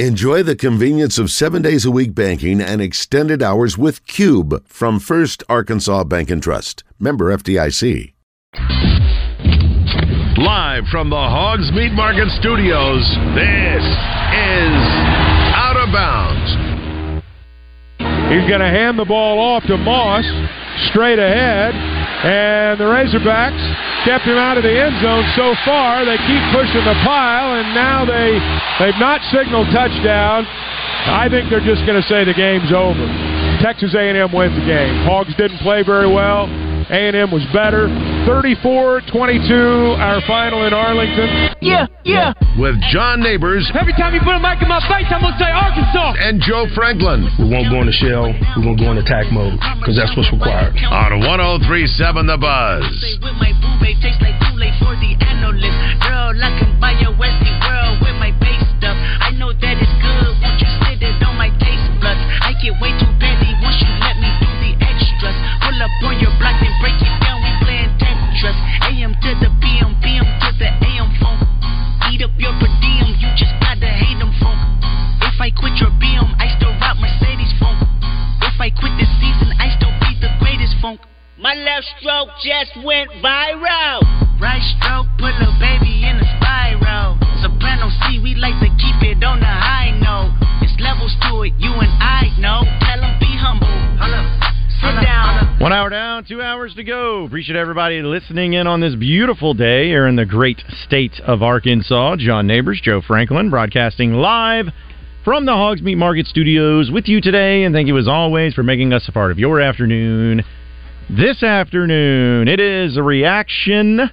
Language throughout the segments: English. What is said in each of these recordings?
Enjoy the convenience of seven days a week banking and extended hours with Cube from First Arkansas Bank and Trust. Member FDIC. Live from the Hogs Meat Market Studios, this is Out of Bounds. He's going to hand the ball off to Moss straight ahead, and the Razorbacks kept him out of the end zone so far. They keep pushing the pile, and now they they've not signaled touchdown. I think they're just going to say the game's over. Texas A&M wins the game. Hogs didn't play very well. A&M was better. 34-22, our final in Arlington. Yeah, yeah. With John Neighbors. Every time you put a mic in my face, I'm gonna say Arkansas. And Joe Franklin. We won't go in the shell. We won't go in attack mode because that's what's required. On 1037 The Buzz. I can buy your Westie world with my base stuff. I know that it's good. Won't you sit it on my taste buds? I get way too petty once you let me do the extras. Pull up on your block and break it down. We playing Tetris. AM to the PM, PM to the AM phone. Eat up your per diem. You just gotta hate them phone. If I quit your BM, I still rock Mercedes phone. If I quit this season, I still be the greatest funk. My left stroke just went viral. Right stroke put a baby in a spiral. Soprano C, we like to keep it on the high note. It's levels to it, you and I know. Tell 'em be humble. Hold up. One hour down, two hours to go. Appreciate everybody listening in on this beautiful day here in the great state of Arkansas. John Neighbors, Joe Franklin, broadcasting live from the Hogs Meat Market Studios with you today. And thank you as always for making us a part of your afternoon. This afternoon, it is a reaction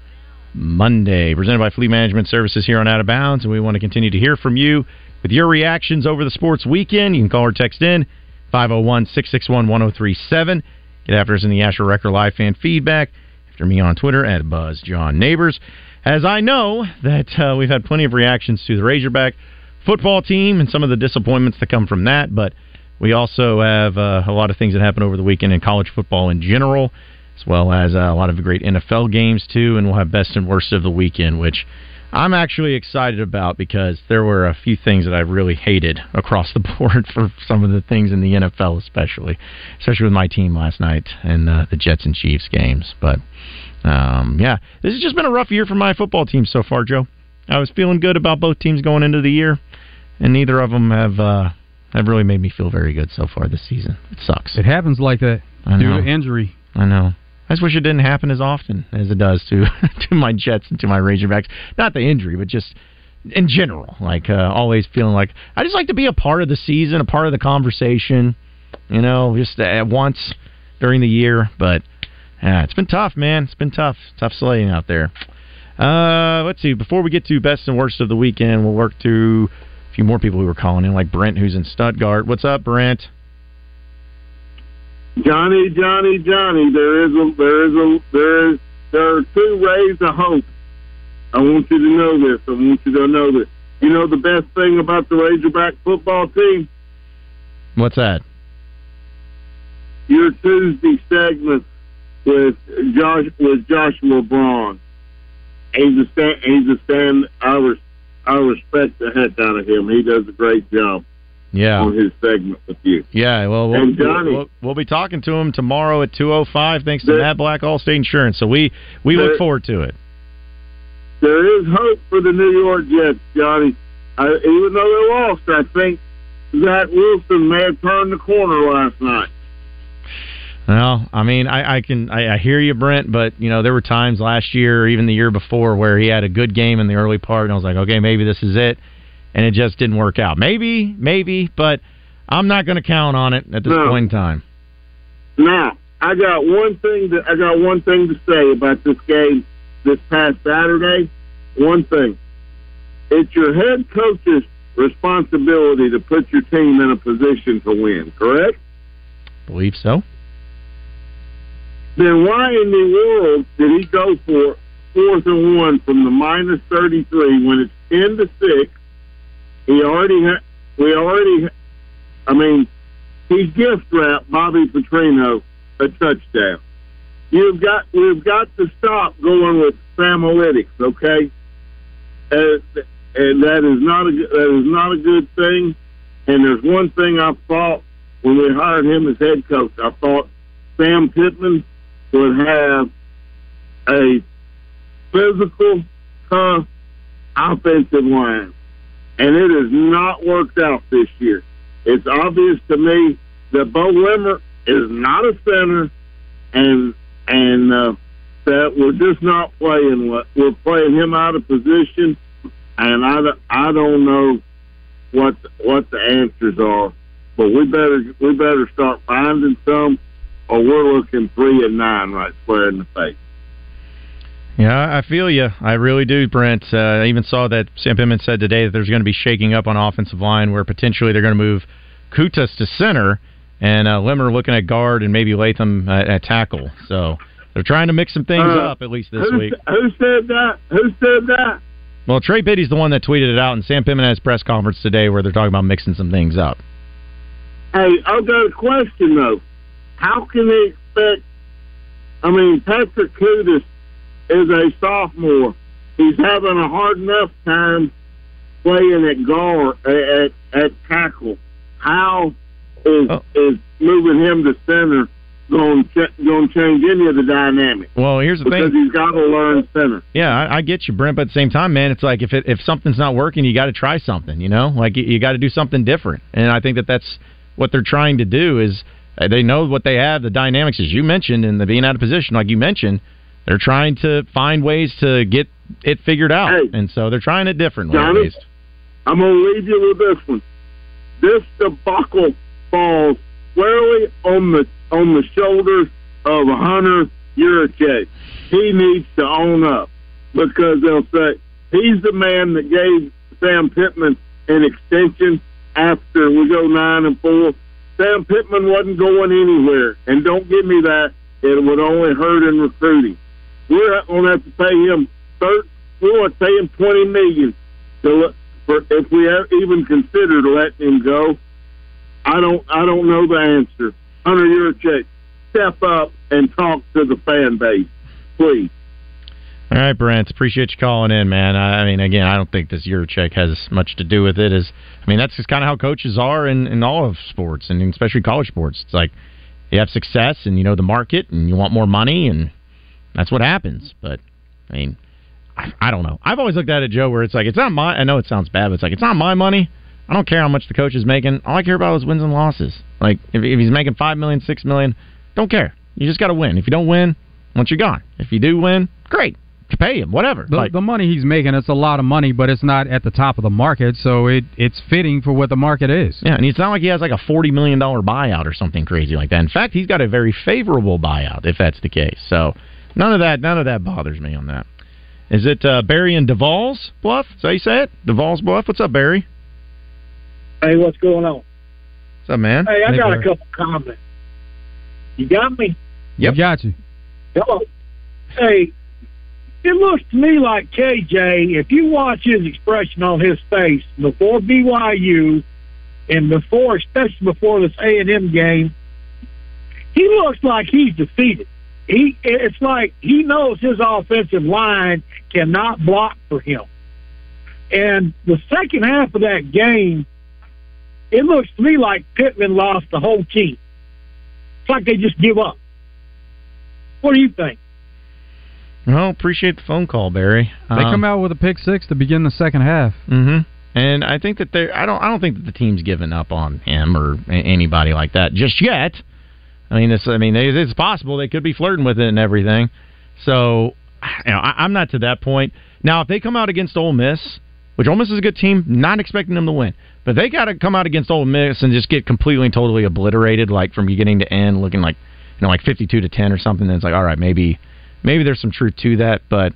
Monday, presented by Fleet Management Services here on Out of Bounds, and we want to continue to hear from you with your reactions over the sports weekend. You can call or text in 501 661 1037. Get after us in the Asher Record Live fan feedback. After me on Twitter at Buzz John Neighbors. As I know that uh, we've had plenty of reactions to the Razorback football team and some of the disappointments that come from that, but we also have uh, a lot of things that happen over the weekend in college football in general, as well as uh, a lot of great NFL games too. And we'll have best and worst of the weekend, which I'm actually excited about because there were a few things that I really hated across the board for some of the things in the NFL, especially, especially with my team last night and uh, the Jets and Chiefs games. But um, yeah, this has just been a rough year for my football team so far, Joe. I was feeling good about both teams going into the year, and neither of them have uh, have really made me feel very good so far this season. It sucks. It happens like that I due know. to injury. I know. I just wish it didn't happen as often as it does to to my Jets and to my Razorbacks. Not the injury, but just in general. Like uh, always feeling like I just like to be a part of the season, a part of the conversation. You know, just at once during the year. But yeah, it's been tough, man. It's been tough. Tough sledding out there. Uh, let's see. Before we get to best and worst of the weekend, we'll work through a few more people who were calling in, like Brent, who's in Stuttgart. What's up, Brent? Johnny, Johnny, Johnny, there is a there is a there is there are two rays of hope. I want you to know this. I want you to know this. You know the best thing about the Razorback football team? What's that? Your Tuesday segment with Josh with Joshua Braun. He's a stand, he's a stand. I res, I respect the heck out of him. He does a great job Yeah. on his segment with you. Yeah, well, we'll, And Johnny- we'll, we'll be talking to him tomorrow at 2.05 thanks to There- Matt Black Allstate Insurance. So we, we There- look forward to it. There is hope for the New York Jets, Johnny. I, even though they lost, I think Zach Wilson may have turned the corner last night. Well, I mean, I, I can I, I hear you, Brent, but you know there were times last year, or even the year before, where he had a good game in the early part, and I was like, okay, maybe this is it, and it just didn't work out. Maybe, maybe, but I'm not going to count on it at this No. point in time. Now, I got one thing to I got one thing to say about this game this past Saturday. One thing. It's your head coach's responsibility to put your team in a position to win, correct? Believe so. Then why in the world did he go for fourth and one from the minus thirty three when it's ten to six? He already we already I mean, he gift wrapped Bobby Petrino a touchdown. You've got we've got to stop going with analytics, okay? Uh, and that is not a that is not a good thing. And there's one thing I thought when we hired him as head coach. I thought Sam Pittman would have a physical, tough offensive line, and it has not worked out this year. It's obvious to me that Beaux Limmer is not a center, and and uh, that we're just not playing. We're playing him out of position, and I, I don't know what what the answers are. But we better we better start finding some, or we're looking three and nine right square in the face. Yeah, I feel you. I really do, Brent. Uh, I even saw that Sam Pittman said today that there's going to be shaking up on offensive line where potentially they're going to move Kudas to center and uh, Limmer looking at guard and maybe Latham at, at tackle. So they're trying to mix some things Uh, up at least this who, week. Who said that? Who said that? Well, Trey Biddy's the one that tweeted it out, and Sam Pittman has press conference today where they're talking about mixing some things up. Hey, I've got a question though. How can they expect? I mean, Patrick Kudas is a sophomore. He's having a hard enough time playing at guard at at tackle. How is Oh. is moving him to center going ch- going to change any of the dynamic? Well, here's the Because thing. he's got to learn center. Yeah, I, I get you, Brent. But at the same time, man, it's like if it, if something's not working, you got to try something. You know, like you, you got to do something different. And I think that that's what they're trying to do. Is uh, they know what they have, the dynamics, as you mentioned, and the being out of position, like you mentioned. They're trying to find ways to get it figured out, Hey. and so they're trying it differently. Johnny? I'm going to leave you with this one. This debacle falls squarely on the on the shoulders of Hunter Yurachek. He needs to own up because they'll say he's the man that gave Sam Pittman an extension after we go nine and four. Sam Pittman wasn't going anywhere, and don't give me that. It would only hurt in recruiting. We're going to have to pay him third. We want to pay him twenty million to for if we have even considered letting him go. I don't. I don't know the answer. Hunter Yurachek, step up and talk to the fan base, please. All right, Brent. Appreciate you calling in, man. I, I mean, again, I don't think this Yurachek has much to do with it. Is I mean, that's just kind of how coaches are in, in all of sports, and especially college sports. It's like you have success, and you know the market, and you want more money, and that's what happens. But I mean, I, I don't know. I've always looked at it, Joe, where it's like it's not my. I know it sounds bad, but it's like it's not my money. I don't care how much the coach is making. All I care about is wins and losses. Like if, if he's making five million, six million, don't care. You just got to win. If you don't win, once you're gone. If you do win, great. Pay him, whatever. The, like, the money he's making, it's a lot of money, but it's not at the top of the market, so it it's fitting for what the market is. yeah, and it's not like he has like a forty million dollar buyout or something crazy like that. In fact, he's got a very favorable buyout if that's the case. So none of that, none of that bothers me on that. Is it uh, Barry and DeValls Bluff? Is that how you say it? DeValls Bluff. What's up, Barry? Hey, what's going on? What's up, man? Hey, I Hey, got Barry. a couple comments. You got me? Yep. Got you. Hello. Hey, it looks to me like KJ, if you watch his expression on his face before BYU and before, especially before this A and M game, he looks like he's defeated. He, it's like he knows his offensive line cannot block for him. And the second half of that game, it looks to me like Pittman lost the whole team. It's like they just give up. What do you think? Well, appreciate the phone call, Barry. They come out with a pick six to begin the second half. hmm And I think that they I don't I don't think that the team's given up on him or anybody like that just yet. I mean, it's I mean it's possible they could be flirting with it and everything. So, you know, I, I'm not to that point. Now, if they come out against Ole Miss, which Ole Miss is a good team, not expecting them to win, but they got to come out against Ole Miss and just get completely and totally obliterated, like from beginning to end, looking like you know like 52 to 10 or something. Then it's like, all right, maybe maybe there's some truth to that, but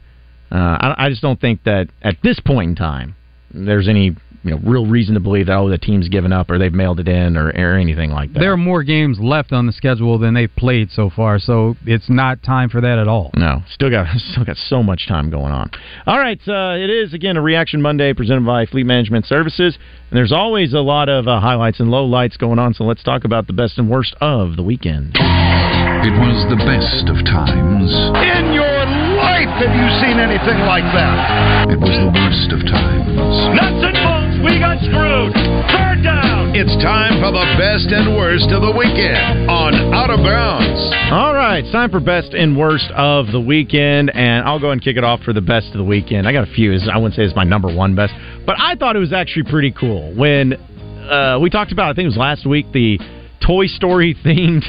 uh, I, I just don't think that at this point in time there's any you know real reason to believe that oh the team's given up or they've mailed it in or, or anything like that. There are more games left on the schedule than they've played so far, so it's not time for that at all. No, still got still got so much time going on. All right, uh, it is again a Reaction Monday presented by Fleet Management Services, and there's always a lot of uh, highlights and lowlights going on. So let's talk about the best and worst of the weekend. It was the best of times In your life! life have you seen anything like that? It was the worst of times. Nuts and bolts, we got screwed. Third down. It's time for the best and worst of the weekend on Out of Bounds. All right, it's time for best and worst of the weekend, and I'll go and kick it off for the best of the weekend. I got a few. I wouldn't say it's my number one best, but I thought it was actually pretty cool when uh, we talked about. I think it was last week the Toy Story themed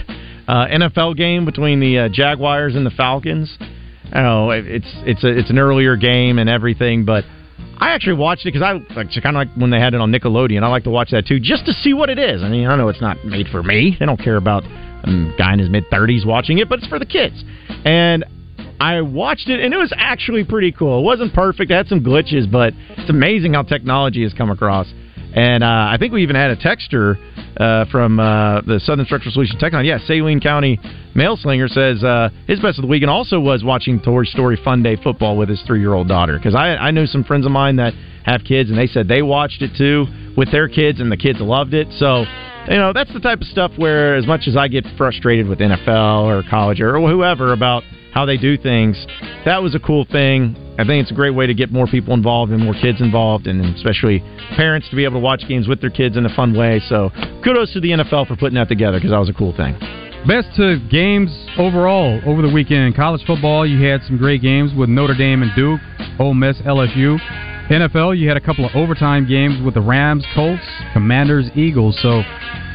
uh, NFL game between the uh, Jaguars and the Falcons. I know it's it's a, it's an earlier game and everything, but I actually watched it because I like, kind of like when they had it on Nickelodeon. I like to watch that too, just to see what it is. I mean, I know it's not made for me. They don't care about a guy in his mid thirties watching it, but it's for the kids. And I watched it, and it was actually pretty cool. It wasn't perfect; it had some glitches, but it's amazing how technology has come across. And uh, I think we even had a texter uh, from uh, the Southern Structural Solution Tech Line. Yeah, Saline County Mail Slinger says uh, his best of the weekend also was watching Toy Story Fun Day football with his three year old daughter. Because I, I know some friends of mine that have kids, and they said they watched it too with their kids, and the kids loved it. So, you know, that's the type of stuff where, as much as I get frustrated with NFL or college or whoever about how they do things. That was a cool thing. I think it's a great way to get more people involved and more kids involved, and especially parents to be able to watch games with their kids in a fun way. So kudos to the NFL for putting that together because that was a cool thing. Best to games overall over the weekend college football. You had some great games with Notre Dame and Duke, Ole Miss, LSU. NFL, you had a couple of overtime games with the Rams, Colts, Commanders, Eagles. So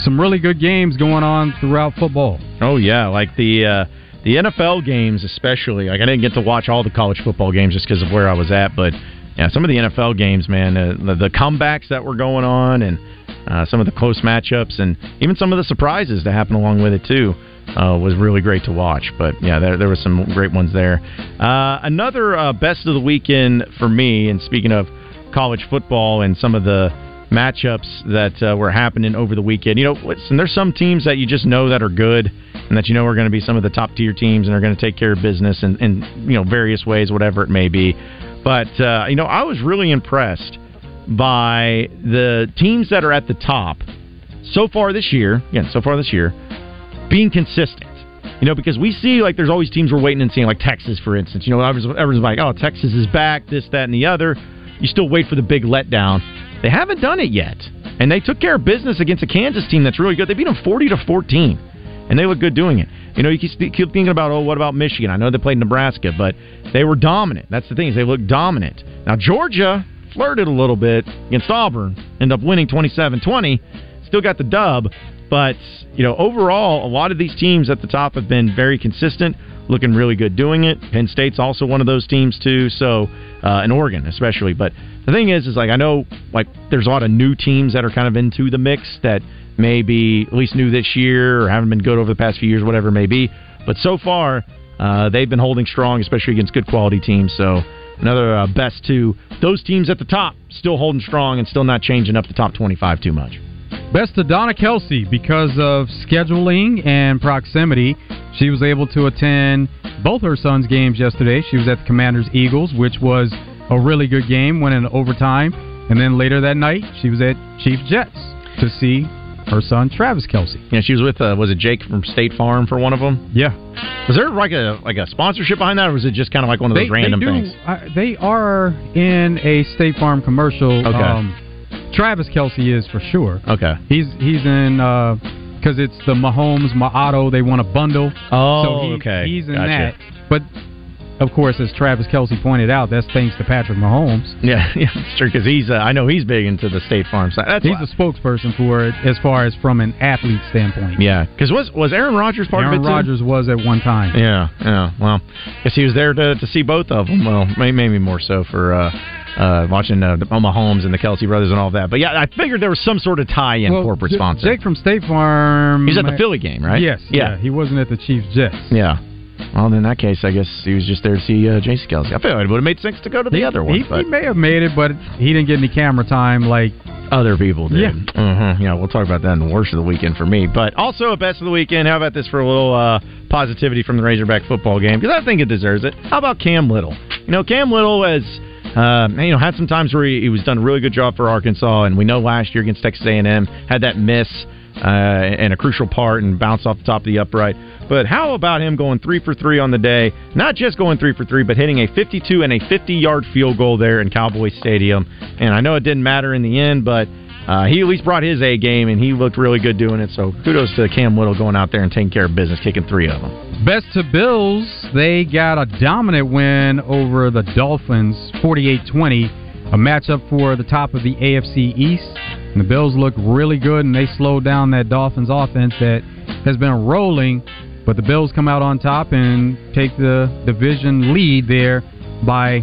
some really good games going on throughout football. Oh yeah, like the. Uh, the NFL games, especially, like I didn't get to watch all the college football games just because of where I was at, but yeah, some of the NFL games, man, uh, the, the comebacks that were going on, and uh, some of the close matchups, and even some of the surprises that happened along with it too. Uh, was really great to watch, but yeah, there there were some great ones there. Uh, another uh, best of the weekend for me, and speaking of college football and some of the matchups that uh, were happening over the weekend. You know, listen, there's some teams that you just know that are good and that you know are going to be some of the top tier teams and are going to take care of business in, in you know various ways, whatever it may be. But uh, you know, I was really impressed by the teams that are at the top so far this year. Again, so far this year, being consistent. You know, because we see like there's always teams we're waiting and seeing, like Texas, for instance. You know, everyone's, everyone's like, oh, Texas is back, this, that, and the other. You still wait for the big letdown. They haven't done it yet, and they took care of business against a Kansas team that's really good. They beat them forty to fourteen, and they look good doing it. You know, you keep thinking about, oh, what about Michigan? I know they played Nebraska, but they were dominant. That's the thing is they look dominant. Now Georgia flirted a little bit against Auburn, ended up winning 27-20, still got the dub. But you know, overall, a lot of these teams at the top have been very consistent, looking really good doing it. Penn State's also one of those teams too. So, uh, in Oregon especially. But the thing is, is like I know like there's a lot of new teams that are kind of into the mix that may be at least new this year or haven't been good over the past few years, whatever it may be. But so far, uh, they've been holding strong, especially against good quality teams. So another uh, best to those teams at the top, still holding strong and still not changing up the top 25 too much. Best to Donna Kelce because of scheduling and proximity. She was able to attend both her son's games yesterday. She was at the Commanders Eagles, which was a really good game, went in overtime. And then later that night, she was at Chiefs Jets to see her son Travis Kelce. Yeah, she was with uh, was it Jake from State Farm for one of them? Yeah. Was there like a like a sponsorship behind that, or was it just kind of like one of those they, random they do, things? Uh, they are in a State Farm commercial. Okay. Um, Travis Kelce is for sure. Okay. He's he's in because it's the Mahomes Maato. They want a bundle. Oh, so he, okay. He's in Gotcha. that. But of course, as Travis Kelce pointed out, that's thanks to Patrick Mahomes. Yeah, yeah, it's true because he's uh, I know he's big into the State Farm side. That's He's why- a spokesperson for it as far as from an athlete standpoint. yeah, because was was Aaron Rodgers part Aaron of it too? Rodgers was at one time. Yeah, yeah. Well, guess he was there to to see both of them. Well, maybe more so for uh, uh, watching uh, the Mahomes and the Kelce brothers and all that. But yeah, I figured there was some sort of tie-in Well, corporate sponsor. Jake from State Farm. He's at the Philly game, right? Yes. Yeah. He wasn't at the Chiefs Jets. Yeah. Well, in that case, I guess he was just there to see uh, Jason Kelce. I feel like it would have made sense to go to the He- other one, He, he may have made it, but he didn't get any camera time like other people did. Yeah. hmm Yeah, we'll talk about that in the worst of the weekend for me. But also a best of the weekend. How about this for a little uh, positivity from the Razorback football game? Because I think it deserves it. How about Cam Little? You know, Cam Little has. Uh, you know, had some times where he, he was done a really good job for Arkansas, and we know last year against Texas A&M had that miss uh, and a crucial part and bounce off the top of the upright. But how about him going three for three on the day? Not just going three for three, but hitting a 52 and a 50 yard field goal there in Cowboy Stadium. And I know it didn't matter in the end, but uh, he at least brought his A game, and he looked really good doing it. So kudos to Cam Little going out there and taking care of business, kicking three of them. Best to Bills, they got a dominant win over the Dolphins, 48-20, a matchup for the top of the AFC East. And the Bills look really good, and they slowed down that Dolphins offense that has been rolling. But the Bills come out on top and take the division lead there by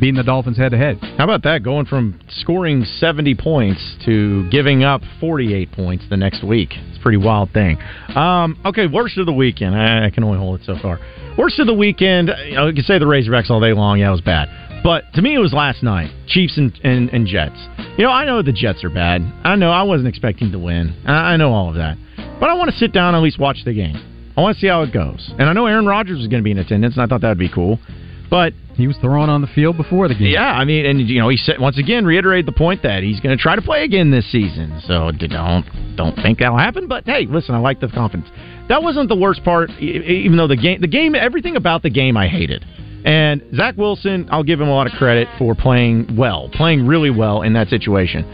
beating the Dolphins head to head. How about that? Going from scoring 70 points to giving up 48 points the next week. It's a pretty wild thing. Um, okay, worst of the weekend. I, I, can only hold it so far. Worst of the weekend, know, you can say the Razorbacks all day long. Yeah, it was bad. But to me, it was last night. Chiefs and, and, and Jets. You know, I know the Jets are bad. I know I wasn't expecting to win. I, I know all of that. But I want to sit down and at least watch the game. I want to see how it goes. And I know Aaron Rodgers is going to be in attendance, and I thought that would be cool. But he was thrown on the field before the game. Yeah, I mean, and you know, he said once again reiterated the point that he's going to try to play again this season. So don't don't think that'll happen. But hey, listen, I like the confidence. That wasn't the worst part, even though the game, the game, everything about the game I hated. And Zach Wilson, I'll give him a lot of credit for playing well, playing really well in that situation.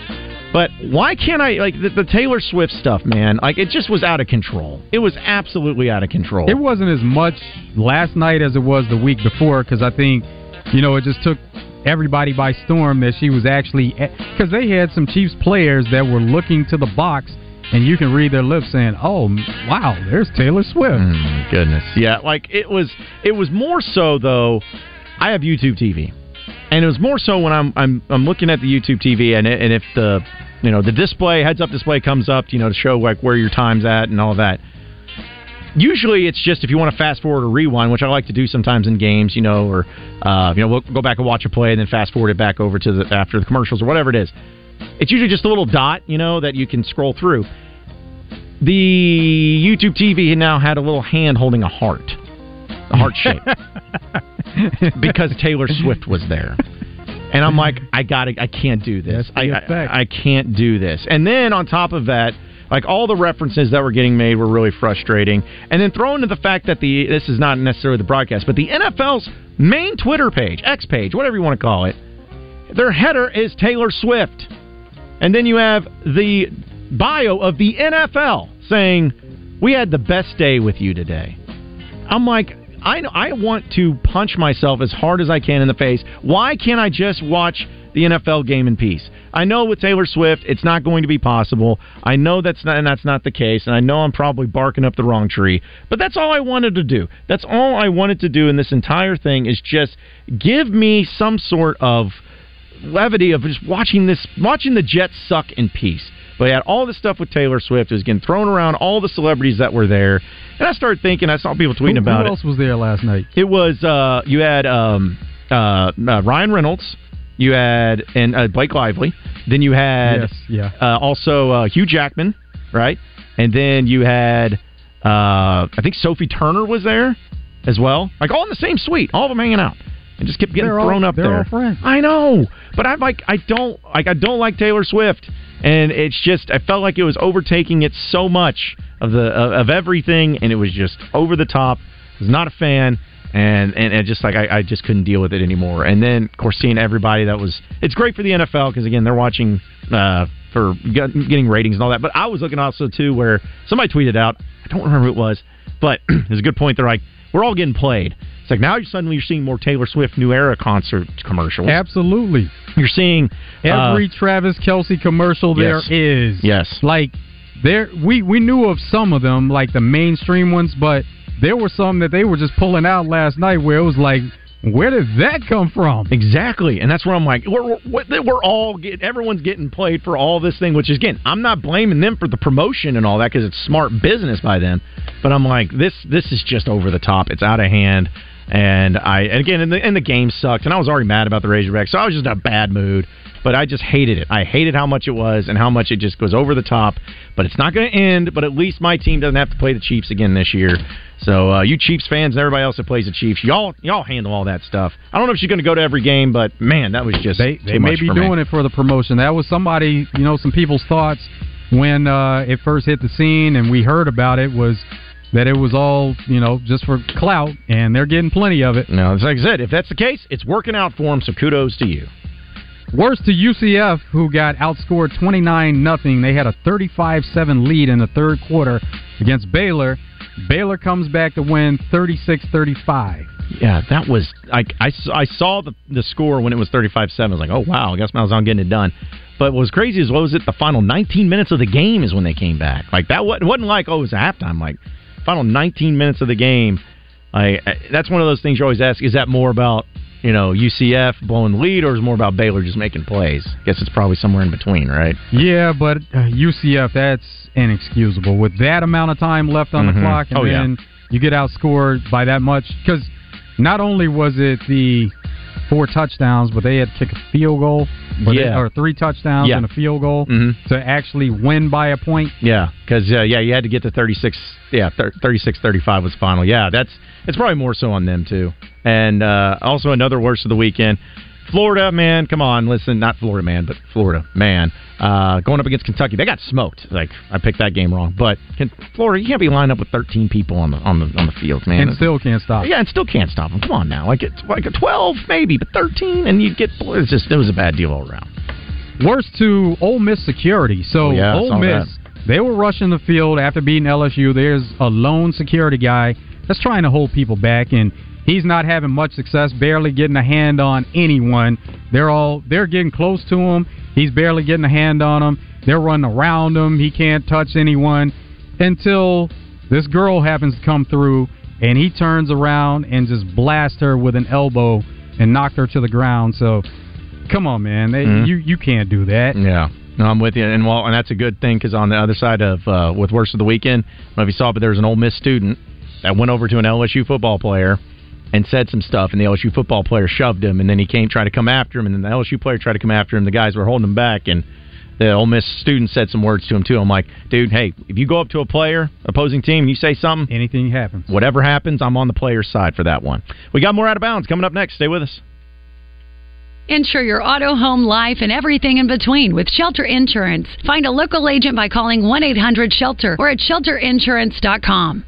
But why can't I like the, the, Taylor Swift stuff, man? Like it just was out of control. It was absolutely out of control. It wasn't as much last night as it was the week before because I think you know it just took everybody by storm that she was actually because they had some Chiefs players that were looking to the box and you can read their lips saying, "Oh, wow, there's Taylor Swift." Mm, my goodness, yeah, like it was. It was more so though. I have YouTube TV, and it was more so when I'm I'm I'm looking at the YouTube TV, and it, and if the you know the display heads up display comes up, you know to show like where your time's at and all that. Usually, it's just if you want to fast forward or rewind, which I like to do sometimes in games, you know, or uh, you know, we'll go back and watch a play and then fast forward it back over to the after the commercials or whatever it is. It's usually just a little dot, you know, that you can scroll through. The YouTube TV now had a little hand holding a heart, a heart shape, because Taylor Swift was there. And I'm like, I got to I can't do this. I, I, I can't do this. And then on top of that, like all the references that were getting made were really frustrating. And then thrown into the fact that the this is not necessarily the broadcast, but the NFL's main Twitter page, X page, whatever you want to call it, their header is Taylor Swift. And then you have the bio of the NFL saying, "We had the best day with you today." I'm like, I I want to punch myself as hard as I can in the face. Why can't I just watch the NFL game in peace? I know with Taylor Swift, it's not going to be possible. I know that's not, and that's not the case, and I know I'm probably barking up the wrong tree. But that's all I wanted to do. That's all I wanted to do in this entire thing is just give me some sort of levity of just watching this, watching the Jets suck in peace. But he had all this stuff with Taylor Swift. It was getting thrown around, all the celebrities that were there. And I started thinking, I saw people tweeting who, about it. Who else was there last night? It was, uh, you had um, uh, uh, Ryan Reynolds. You had and uh, Blake Lively. Then you had yes, yeah. Uh, also uh, Hugh Jackman, right? And then you had uh, I think Sophie Turner was there as well. Like all in the same suite, all of them hanging out and just kept getting they're thrown all, up they're there. All friends. I know, but I'm like, I don't like, I don't like Taylor Swift, and it's just, I felt like it was overtaking it so much of the of, of everything, and it was just over the top. I was not a fan, and and, and just like I, I just couldn't deal with it anymore. And then, of course, seeing everybody that was, it's great for the NFL because again, they're watching. Uh, for getting ratings and all that, but I was looking also too where somebody tweeted out. I don't remember who it was, but it's a good point. They're like, we're all getting played. It's like now suddenly you're seeing more Taylor Swift New Era concert commercials. Absolutely. You're seeing every uh, Travis Kelce commercial there yes. is. Yes. Like there we we knew of some of them, like the mainstream ones, but there were some that they were just pulling out last night where it was like where did that come from? Exactly, and that's where I'm like, we're, we're, we're all get, everyone's getting played for all this thing. Which is, again, I'm not blaming them for the promotion and all that because it's smart business by them. But I'm like, this this is just over the top. It's out of hand. And I and again, and the, and the game sucked, and I was already mad about the Razorbacks, so I was just in a bad mood. But I just hated it. I hated how much it was and how much it just goes over the top. But it's not going to end. But at least my team doesn't have to play the Chiefs again this year. So uh, you Chiefs fans and everybody else that plays the Chiefs, y'all y'all handle all that stuff. I don't know if she's going to go to every game, but man, that was just they, they may be doing me. it for the promotion. That was somebody, you know, some people's thoughts when uh, it first hit the scene and we heard about it was that it was all you know just for clout, and they're getting plenty of it. No, it's like I said, if that's the case, it's working out for them. So kudos to you. Worse to UCF, who got outscored 29 nothing. They had a 35-7 lead in the third quarter against Baylor. Baylor comes back to win 36-35. Yeah, that was like I, I saw the the score when it was 35-7. I was like, oh wow, I guess I was on getting it done. But what was crazy is what was it? The final 19 minutes of the game is when they came back. Like that wasn't, wasn't like oh it was a halftime. Like final 19 minutes of the game. I, I that's one of those things you always ask: is that more about you know UCF blowing the lead, or is it more about Baylor just making plays? I guess it's probably somewhere in between, right? Yeah, but uh, UCF that's inexcusable with that amount of time left on Mhm. the clock, and Oh, yeah. then you get outscored by that much because not only was it the four touchdowns, but they had to kick a field goal, or, they- or three touchdowns Yeah. and a field goal Mhm. to actually win by a point. Yeah, because uh, yeah, you had to get to 36. Yeah, 36 35 was final. Yeah, that's it's probably more so on them too. And uh, also another worst of the weekend. Florida, man, come on, listen, not Florida, man, but Florida, man, uh, going up against Kentucky, they got smoked. Like I picked that game wrong, but can, Florida, you can't be lined up with 13 people on the on the on the field, man. and still can't stop. yeah, and still can't stop them. Come on now, like it's like a 12 maybe, but 13, and you get it's just it was a bad deal all around. Worse to Ole Miss security. So Oh, yeah, Ole Miss, they were rushing the field after beating LSU. There's a lone security guy that's trying to hold people back, and he's not having much success. Barely getting a hand on anyone. They're all they're getting close to him. He's barely getting a hand on them. They're running around him. He can't touch anyone until this girl happens to come through, and he turns around and just blasts her with an elbow and knocked her to the ground. So. Come on, man! They, Mhm. You you can't do that. Yeah. No, I'm with you, and well, and that's a good thing because on the other side of uh, with worst of the weekend, I don't know if you saw, but there was an Ole Miss student that went over to an LSU football player and said some stuff, and the LSU football player shoved him, and then he came try to come after him, and then the LSU player tried to come after him. The guys were holding him back, and the Ole Miss student said some words to him too. I'm like, dude, hey, if you go up to a player, opposing team, and you say something, anything happens. Whatever happens, I'm on the player's side for that one. We got more out of bounds coming up next. Stay with us. Insure your auto, home, life, and everything in between with Shelter Insurance. Find a local agent by calling 1 800 Shelter or at shelterinsurance.com.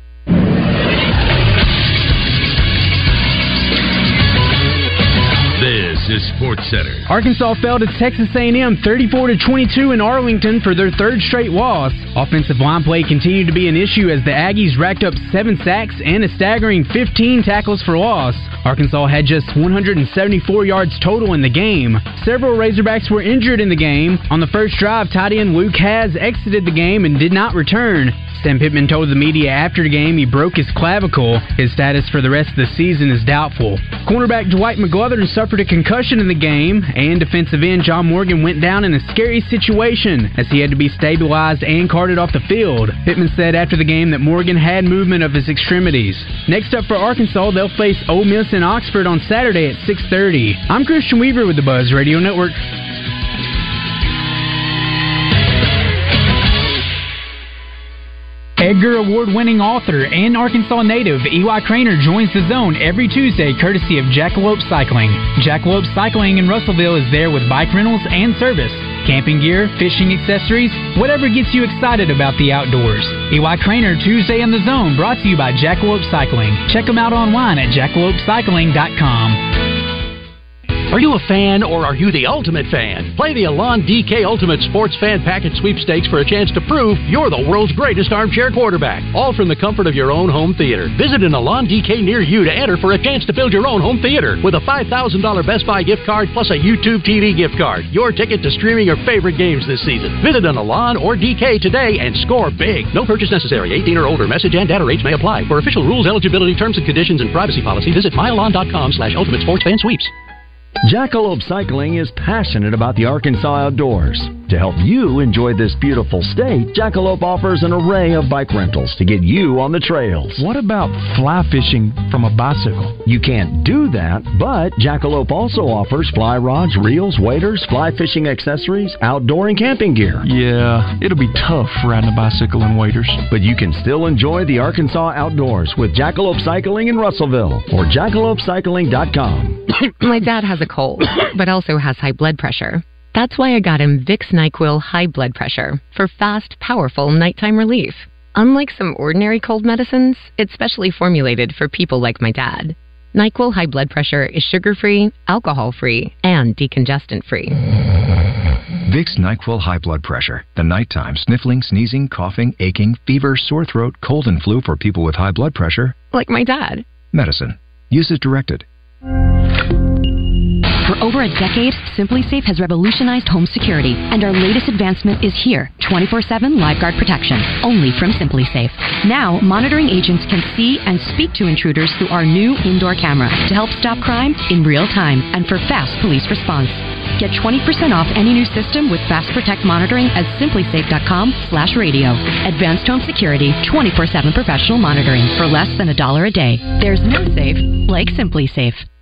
Is Sports Center. Arkansas fell to Texas A&M 34 to 22 in Arlington for their third straight loss. Offensive line play continued to be an issue as the Aggies racked up seven sacks and a staggering 15 tackles for loss. Arkansas had just 174 yards total in the game. Several Razorbacks were injured in the game. On the first drive, tight end Luke Hasz exited the game and did not return. Sam Pittman told the media after the game he broke his clavicle. His status for the rest of the season is doubtful. Cornerback Dwight McGlothern suffered a concussion in the game, and defensive end John Morgan went down in a scary situation as he had to be stabilized and carted off the field. Pittman said after the game that Morgan had movement of his extremities. Next up for Arkansas, they'll face Ole Miss in Oxford on Saturday at 6:30. I'm Christian Weaver with the Buzz Radio Network. Edgar Award winning author and Arkansas native Eli Cranor joins the zone every Tuesday courtesy of Jackalope Cycling. Jackalope Cycling in Russellville is there with bike rentals and service, camping gear, fishing accessories, whatever gets you excited about the outdoors. Eli Cranor Tuesday in the Zone brought to you by Jackalope Cycling. Check them out online at jackalopecycling.com. Are you a fan or are you the ultimate fan? Play the Alon DK Ultimate Sports Fan Package Sweepstakes for a chance to prove you're the world's greatest armchair quarterback. All from the comfort of your own home theater. Visit an Alon DK near you to enter for a chance to build your own home theater with a $5,000 Best Buy gift card plus a YouTube TV gift card. Your ticket to streaming your favorite games this season. Visit an Alon or DK today and score big. No purchase necessary. 18 or older. Message and data rates may apply. For official rules, eligibility, terms and conditions, and privacy policy, visit myalon.com slash ultimate sports fan sweeps. Jackalope Cycling is passionate about the Arkansas outdoors. To help you enjoy this beautiful state, Jackalope offers an array of bike rentals to get you on the trails. What about fly fishing from a bicycle? You can't do that, but Jackalope also offers fly rods, reels, waders, fly fishing accessories, outdoor and camping gear. Yeah, it'll be tough riding a bicycle and waders. But you can still enjoy the Arkansas outdoors with Jackalope Cycling in Russellville or jackalopecycling.com. My dad has a cold, but also has high blood pressure. That's why I got him Vicks NyQuil High Blood Pressure for fast, powerful nighttime relief. Unlike some ordinary cold medicines, it's specially formulated for people like my dad. NyQuil High Blood Pressure is sugar free, alcohol free, and decongestant free. Vicks NyQuil High Blood Pressure. The nighttime sniffling, sneezing, coughing, aching, fever, sore throat, cold, and flu for people with high blood pressure. Like my dad. Medicine. Use as directed. For over a decade, SimpliSafe has revolutionized home security, and our latest advancement is here 24 7 LiveGuard protection, only from SimpliSafe. Now, monitoring agents can see and speak to intruders through our new indoor camera to help stop crime in real time and for fast police response. Get 20% off any new system with Fast Protect monitoring at simplisafe.com slash radio. Advanced home security, 24-7 professional monitoring for less than a dollar a day. There's no safe like SimpliSafe.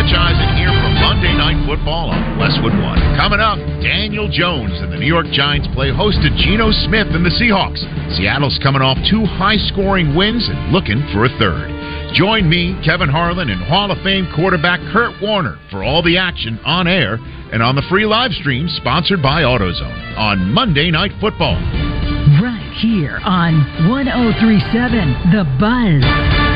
Rich Eisen here for Monday Night Football on Westwood One. Coming up, Daniel Jones and the New York Giants play host to Geno Smith and the Seahawks. Seattle's coming off two high-scoring wins and looking for a third. Join me, Kevin Harlan, and Hall of Fame quarterback Kurt Warner for all the action on air and on the free live stream sponsored by AutoZone on Monday Night Football. Right here on 1037 The Buzz.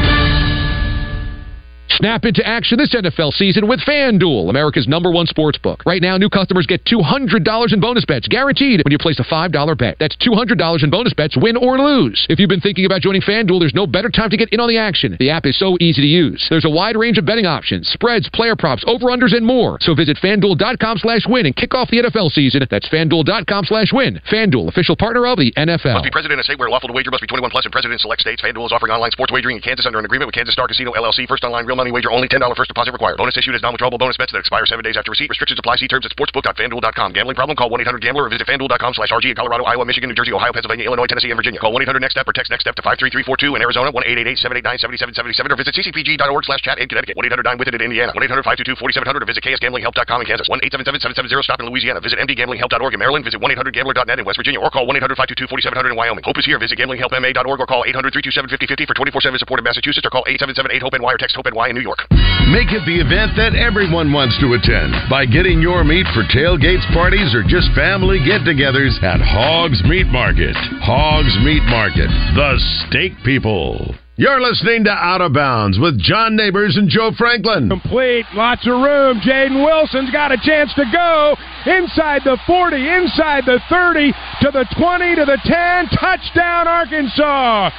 Snap into action this NFL season with FanDuel, America's number one sports book. Right now, new customers get $200 in bonus bets guaranteed when you place a $5 bet. That's $200 in bonus bets, win or lose. If you've been thinking about joining FanDuel, there's no better time to get in on the action. The app is so easy to use. There's a wide range of betting options, spreads, player props, over-unders, and more. So visit FanDuel.com slash win and kick off the NFL season. That's FanDuel.com slash win. FanDuel, official partner of the NFL. Must be present in a state where lawful to wager must be 21 plus and present in select states. FanDuel is offering online sports wagering in Kansas under an agreement with Kansas Star Casino LLC. First online real money wager only. $10 first deposit required. Bonus issued as non-withdrawable bonus bets that expire seven days after receipt. Restrictions apply. See terms at sportsbook.fanduel.com. Gambling problem? Call 1-800-GAMBLER or visit fanduel.com slash RG in Colorado, Iowa, Michigan, New Jersey, Ohio, Pennsylvania, Illinois, Tennessee, and Virginia. Call 1-800-NEXT-STEP or text NEXT-STEP to 53342 in Arizona, 1-888-789-7777 or visit ccpg.org slash chat in Connecticut. 1-800-9-WITH-IT in Indiana. 1-800-522-4700 or visit ksgamblinghelp.com in Kansas. 1-877-770-STOP in Louisiana. Visit mdgamblinghelp.org in Maryland. Visit 1-800-GAMBLER.net in West Virginia or call 1-800-522-4700 in Wyoming. Hope is here. Visit gamblinghelpma.org or call 800-327-5050 for 24-7 support in Massachusetts or call 877-8-HOPE-NY or text HOPE-NY in New York. Make it the event that everyone wants to attend by getting your meat for tailgates, parties, or just family get togethers at Hogs Meat Market. Hogs Meat Market, the steak people. You're listening to Out of Bounds with John Neighbors and Joe Franklin. Complete, lots of room. Jaden Wilson's got a chance to go inside the 40, inside the 30, to the 20, to the 10. Touchdown, Arkansas!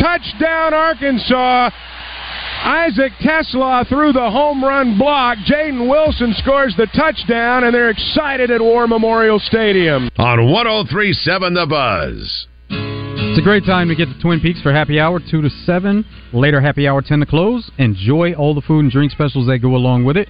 Touchdown, Arkansas! Isaac TeSlaa threw the home run block. Jaden Wilson scores the touchdown, and they're excited at War Memorial Stadium. On 1037 The Buzz. It's a great time to get to Twin Peaks for happy hour, 2 to 7. Later, happy hour, 10 to close. Enjoy all the food and drink specials that go along with it.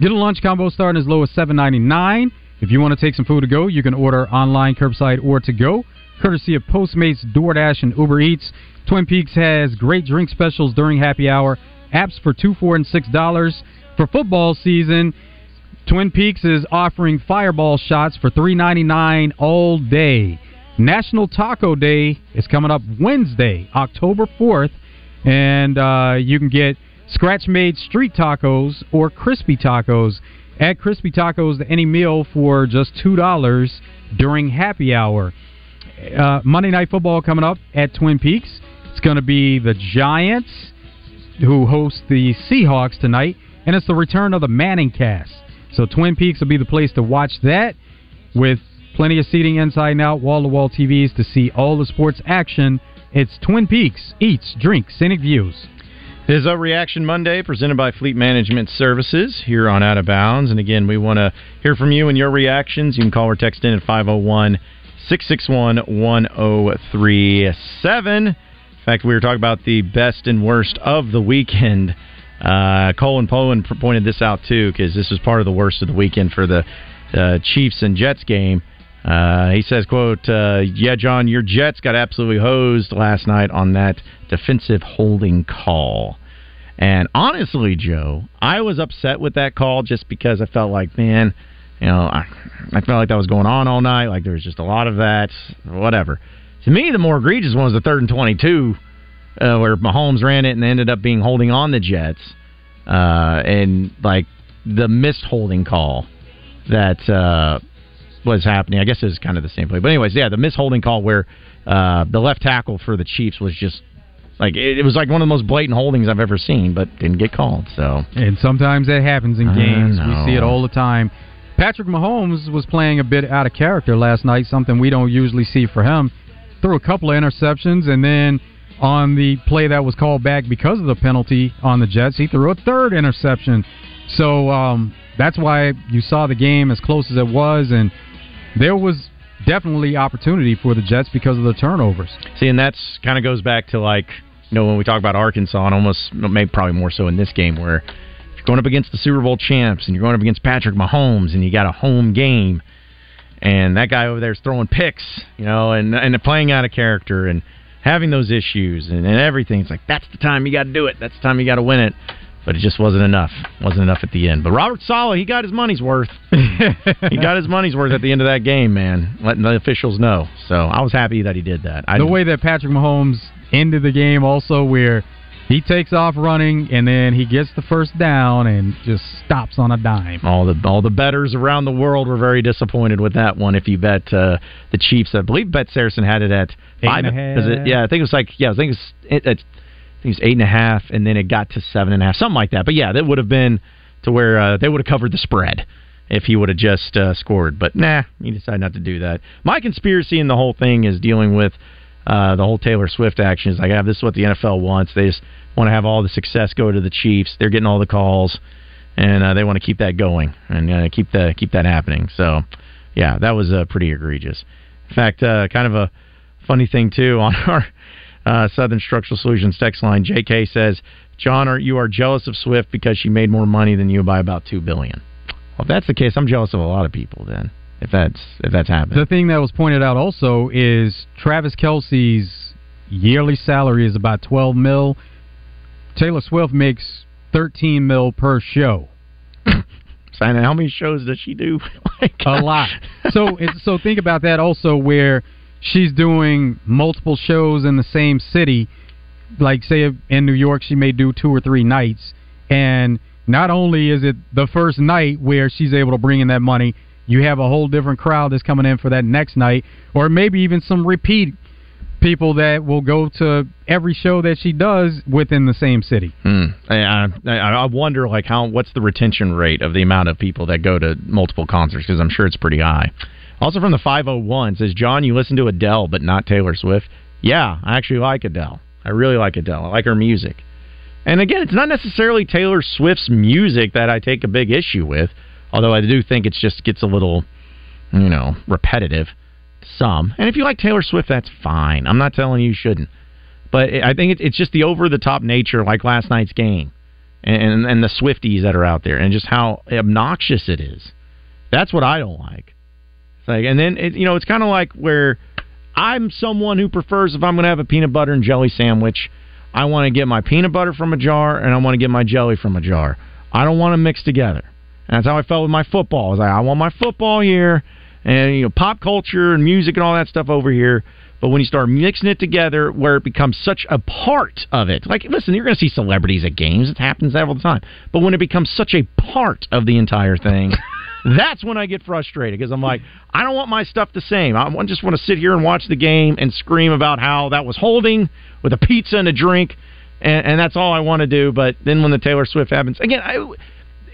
Get a lunch combo starting as low as $7.99. If you want to take some food to go, you can order online, curbside, or to go, courtesy of Postmates, DoorDash, and Uber Eats. Twin Peaks has great drink specials during happy hour. Apps for two, four, and six dollars. For football season, Twin Peaks is offering fireball shots for three ninety nine all day. National Taco Day is coming up Wednesday, October fourth, and uh, you can get scratch made street tacos or crispy tacos. Add crispy tacos to any meal for just two dollars during happy hour. Uh, Monday Night Football coming up at Twin Peaks. It's going to be the Giants who host the Seahawks tonight, and it's the return of the ManningCast. So Twin Peaks will be the place to watch that with Plenty of seating inside and out, wall to wall TVs to see all the sports action. It's Twin Peaks. Eats, drink, scenic views. It is Reaction Monday presented by Fleet Management Services here on Out of Bounds. And again, we want to hear from you and your reactions. You can call or text in at 501 661 1037. In fact, we were talking about the best and worst of the weekend. Uh, Colin Poland pointed this out too because this was part of the worst of the weekend for the uh, Chiefs and Jets game. Uh, he says, "quote uh, Yeah, John, your Jets got absolutely hosed last night on that defensive holding call." And honestly, Joe, I was upset with that call just because I felt like, man, you know, I, I felt like that was going on all night. Like there was just a lot of that, whatever. To me, the more egregious one was the third and twenty-two, uh, where Mahomes ran it and ended up being holding on the Jets, uh, and like the missed holding call that uh, was happening. I guess it was kind of the same play, but anyways, yeah, the missed holding call where uh, the left tackle for the Chiefs was just like it, it was like one of the most blatant holdings I've ever seen, but didn't get called. So And sometimes that happens in games. We see it all the time. Patrick Mahomes was playing a bit out of character last night, something we don't usually see for him. Threw a couple of interceptions, and then on the play that was called back because of the penalty on the Jets, he threw a third interception. So um, that's why you saw the game as close as it was, and there was definitely opportunity for the Jets because of the turnovers. See, and that's kind of goes back to like you know when we talk about Arkansas, and almost maybe probably more so in this game where you're going up against the Super Bowl champs and you're going up against Patrick Mahomes and you got a home game, and that guy over there is throwing picks, you know, and and playing out of character and having those issues and, and everything. It's like that's the time you got to do it. That's the time you got to win it. But it just wasn't enough. wasn't enough at the end. But Robert Saleh, he got his money's worth. he got his money's worth at the end of that game, man. Letting the officials know. So I was happy that he did that. I the way that Patrick Mahomes ended the game, also where he takes off running and then he gets the first down and just stops on a dime. All the all the betters around the world were very disappointed with that one. If you bet uh, the Chiefs, I believe Bet Saracen had it at Eight five. and a half. It? Yeah, I think it was like yeah, I think it's it, it's I think it was eight and a half, and then it got to seven and a half, something like that. But yeah, that would have been to where uh, they would have covered the spread if he would have just uh, scored. But nah, he decided not to do that. My conspiracy in the whole thing is dealing with uh, the whole Taylor Swift action. Is like, ah, this is what the NFL wants. They just want to have all the success go to the Chiefs. They're getting all the calls, and uh, they want to keep that going and uh, keep the keep that happening. So, yeah, that was uh, pretty egregious. In fact, uh, kind of a funny thing too on our uh, Southern Structural Solutions text line. J.K. says, "John, are you are jealous of Swift because she made more money than you by about two billion? Well, if that's the case, I'm jealous of a lot of people. Then, if that's if that's happening, The thing that was pointed out also is Travis Kelce's yearly salary is about 12 mil. Taylor Swift makes 13 mil per show. Sign how many shows does she do? a lot. So it, so think about that also where she's doing multiple shows in the same city. Like say in New York she may do two or three nights and not only is it the first night where she's able to bring in that money, you have a whole different crowd that's coming in for that next night or maybe even some repeat people that will go to every show that she does within the same city. Hmm. I, I, I wonder like how what's the retention rate of the amount of people that go to multiple concerts because I'm sure it's pretty high. Also from the 501 says John, you listen to Adele but not Taylor Swift. Yeah, I actually like Adele. I really like Adele. I like her music. And again, it's not necessarily Taylor Swift's music that I take a big issue with, although I do think it just gets a little, you know, repetitive. Some, and if you like Taylor Swift, that's fine. I'm not telling you shouldn't, but I think it's just the over the top nature, like last night's game, and and the Swifties that are out there, and just how obnoxious it is. That's what I don't like. It's like, and then it, you know, it's kind of like where I'm someone who prefers if I'm going to have a peanut butter and jelly sandwich, I want to get my peanut butter from a jar and I want to get my jelly from a jar. I don't want to mix together. That's how I felt with my football. I was like, I want my football here, and you know, pop culture and music and all that stuff over here. But when you start mixing it together, where it becomes such a part of it, like listen, you're going to see celebrities at games. It happens all the time. But when it becomes such a part of the entire thing. That's when I get frustrated because I'm like, I don't want my stuff the same. I just want to sit here and watch the game and scream about how that was holding with a pizza and a drink, and, and that's all I want to do. But then when the Taylor Swift happens again, I,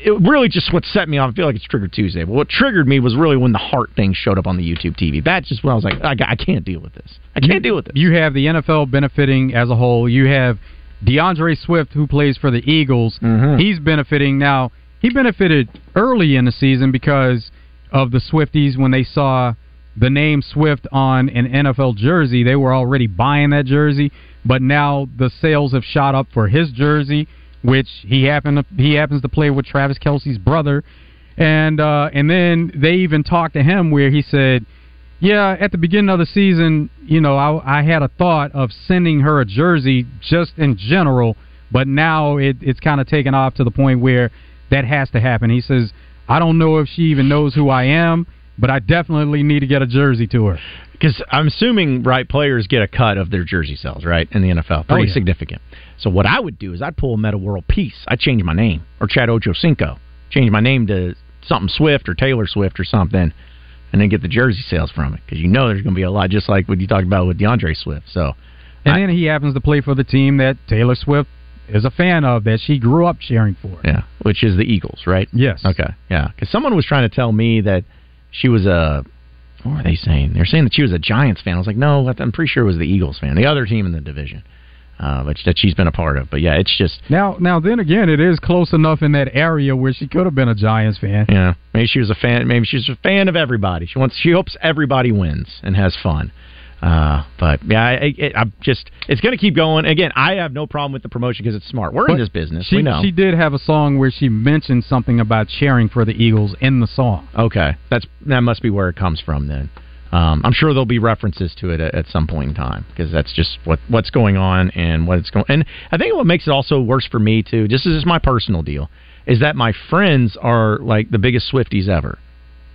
it really just what set me off. I feel like it's Trigger Tuesday, but what triggered me was really when the heart thing showed up on the YouTube TV. That's just when I was like, I, I can't deal with this. I can't deal with this. You have the NFL benefiting as a whole. You have DeAndre Swift, who plays for the Eagles. Mm-hmm. He's benefiting now. He benefited early in the season because of the Swifties when they saw the name Swift on an NFL jersey. They were already buying that jersey, but now the sales have shot up for his jersey, which he happened to, he happens to play with Travis Kelce's brother, and uh, and then they even talked to him where he said. Yeah, at the beginning of the season, you know, I, I had a thought of sending her a jersey just in general, but now it, it's kind of taken off to the point where that has to happen. He says, I don't know if she even knows who I am, but I definitely need to get a jersey to her. Because I'm assuming right players get a cut of their jersey sales, right, in the NFL, pretty Oh, yeah. significant. So what I would do is I'd pull a Meta World Peace. I'd change my name or Chad Ochocinco, change my name to something Swift or Taylor Swift or something, and then get the jersey sales from it because you know there's going to be a lot, just like what you talked about with DeAndre Swift. So And then he happens to play for the team that Taylor Swift is a fan of, that she grew up cheering for. Yeah, which is the Eagles, right? Yes. Okay. Yeah, because someone was trying to tell me that she was a. What were they saying? They're saying that she was a Giants fan. I was like, no, I'm pretty sure it was the Eagles fan, the other team in the division, uh, which that she's been a part of. But yeah, it's just Now, now then again, it is close enough in that area where she could have been a Giants fan. Yeah, maybe she was a fan. Maybe she's a fan of everybody. She wants. She hopes everybody wins and has fun. Uh, but yeah, I, I, I'm just. It's going to keep going. Again, I have no problem with the promotion because it's smart. We're in this business. She, we know. she did have a song where she mentioned something about cheering for the Eagles in the song. Okay, that's that must be where it comes from then. Um, I'm sure there'll be references to it at, at some point in time because that's just what what's going on and what it's going. And I think what makes it also worse for me too, just as my personal deal, is that my friends are like the biggest Swifties ever,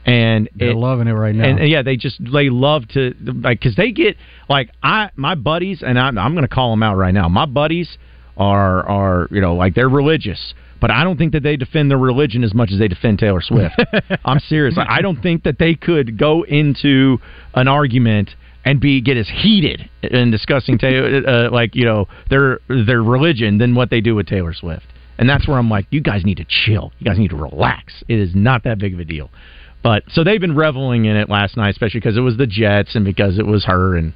and They're it- loving it right now. and, and yeah, they just they love to like because they get like I my buddies and I'm, I'm going to call them out right now. My buddies are are you know like they're religious, but I don't think that they defend their religion as much as they defend Taylor Swift. I'm serious. I don't think that they could go into an argument and be get as heated in discussing Taylor uh, like you know their their religion than what they do with Taylor Swift. And that's where I'm like, you guys need to chill. You guys need to relax. It is not that big of a deal. But so they've been reveling in it last night, especially because it was the Jets and because it was her, and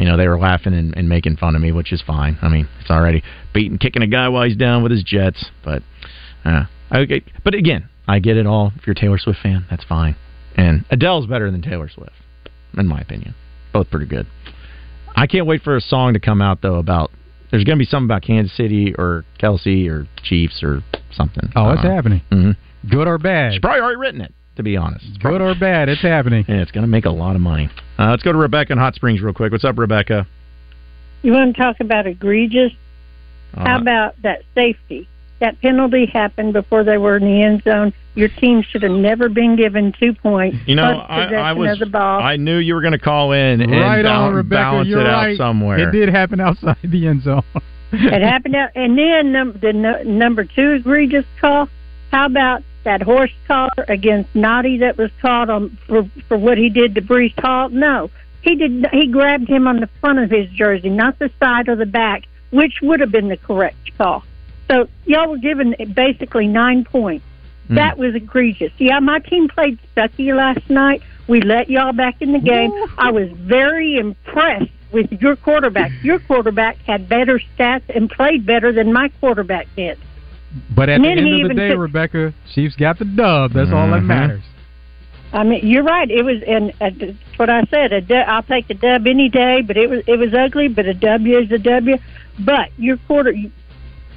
you know they were laughing and, and making fun of me, which is fine. I mean, it's already beating, kicking a guy while he's down with his Jets. But uh, okay, but again, I get it all. If you're a Taylor Swift fan, that's fine. And Adele's better than Taylor Swift, in my opinion. Both pretty good. I can't wait for a song to come out though about. There's going to be something about Kansas City or Kelce or Chiefs or something. Oh, it's happening. Mm-hmm. Good or bad? She's probably already written it, to be honest. It's Good or bad, it's happening. Yeah, it's going to make a lot of money. Uh, let's go to Rebecca in Hot Springs real quick. What's up, Rebecca? You want to talk about egregious? Uh, How about that safety? That penalty happened before they were in the end zone. Your team should have never been given two points. You know, I, I was. the ball. I knew you were going to call in and right bal- on, Rebecca. balance You're it out somewhere. It did happen outside the end zone. it happened out, and then num- the no, number two egregious call. How about that horse collar against Naughty that was called on for for what he did to Breece Hall? No, he did. He grabbed him on the front of his jersey, not the side or the back, which would have been the correct call. So y'all were given basically nine points. Hmm. That was egregious. Yeah, my team played Stucky last night. We let y'all back in the game. I was very impressed with your quarterback. Your quarterback had better stats and played better than my quarterback did. But at And the end of the day, took- Rebecca, Chiefs got the dub. That's all that Mhm. matters. I mean, you're right. It was, and uh, that's what I said. A du- I'll take a dub any day, but it was it was ugly. But a W is a W. But your quarter,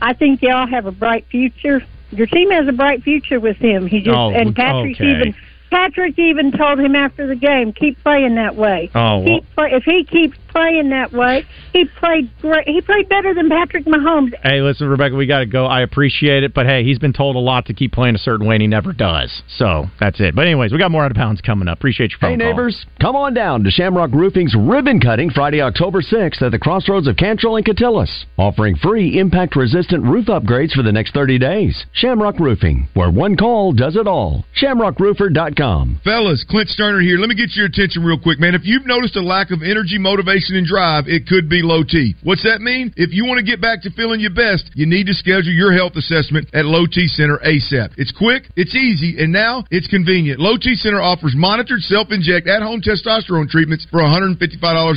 I think y'all have a bright future. Your team has a bright future with him. He just Oh, and Patrick okay. even Patrick even told him after the game, keep playing that way. Oh, well- keep play, if he keeps playing that way, he played great. He played better than Patrick Mahomes. Hey, listen, Rebecca, we got to go. I appreciate it, but hey, he's been told a lot to keep playing a certain way, and he never does. So that's it. But anyways, we got more out of bounds coming up. Appreciate your phone Hey call. neighbors, come on down to Shamrock Roofing's ribbon cutting Friday, October 6th at the crossroads of Cantrell and Catillus, offering free impact resistant roof upgrades for the next 30 days. Shamrock Roofing, where one call does it all. ShamrockRoofer.com. Fellas, Clint Stoerner here. Let me get your attention real quick, man. If you've noticed a lack of energy, motivation, and drive, it could be low T. What's that mean? If you want to get back to feeling your best, you need to schedule your health assessment at Low T Center ASAP. It's quick, it's easy, and now it's convenient. Low T Center offers monitored self-inject at-home testosterone treatments for $155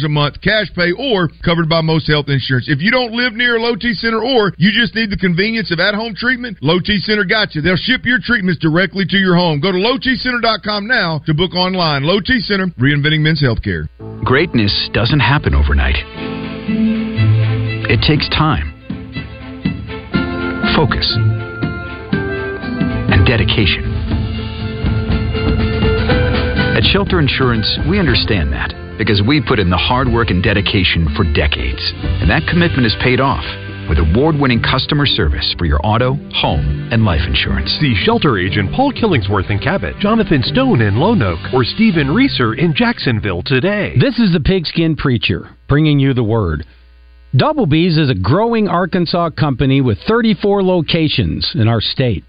a month, cash pay, or covered by most health insurance. If you don't live near a Low T Center or you just need the convenience of at-home treatment, Low T Center got you. They'll ship your treatments directly to your home. Go to lowtcenter.com now to book online. Low T Center, reinventing men's healthcare. Greatness doesn't happen overnight. It takes time, focus, and dedication. At Shelter Insurance, we understand that because we put in the hard work and dedication for decades. And that commitment is paid off with award winning customer service for your auto, home, and life insurance. See shelter agent Paul Killingsworth in Cabot, Jonathan Stone in Lone Oak, or Stephen Reeser in Jacksonville today. This is the Pigskin Preacher, bringing you the word. Double B's is a growing Arkansas company with 34 locations in our state.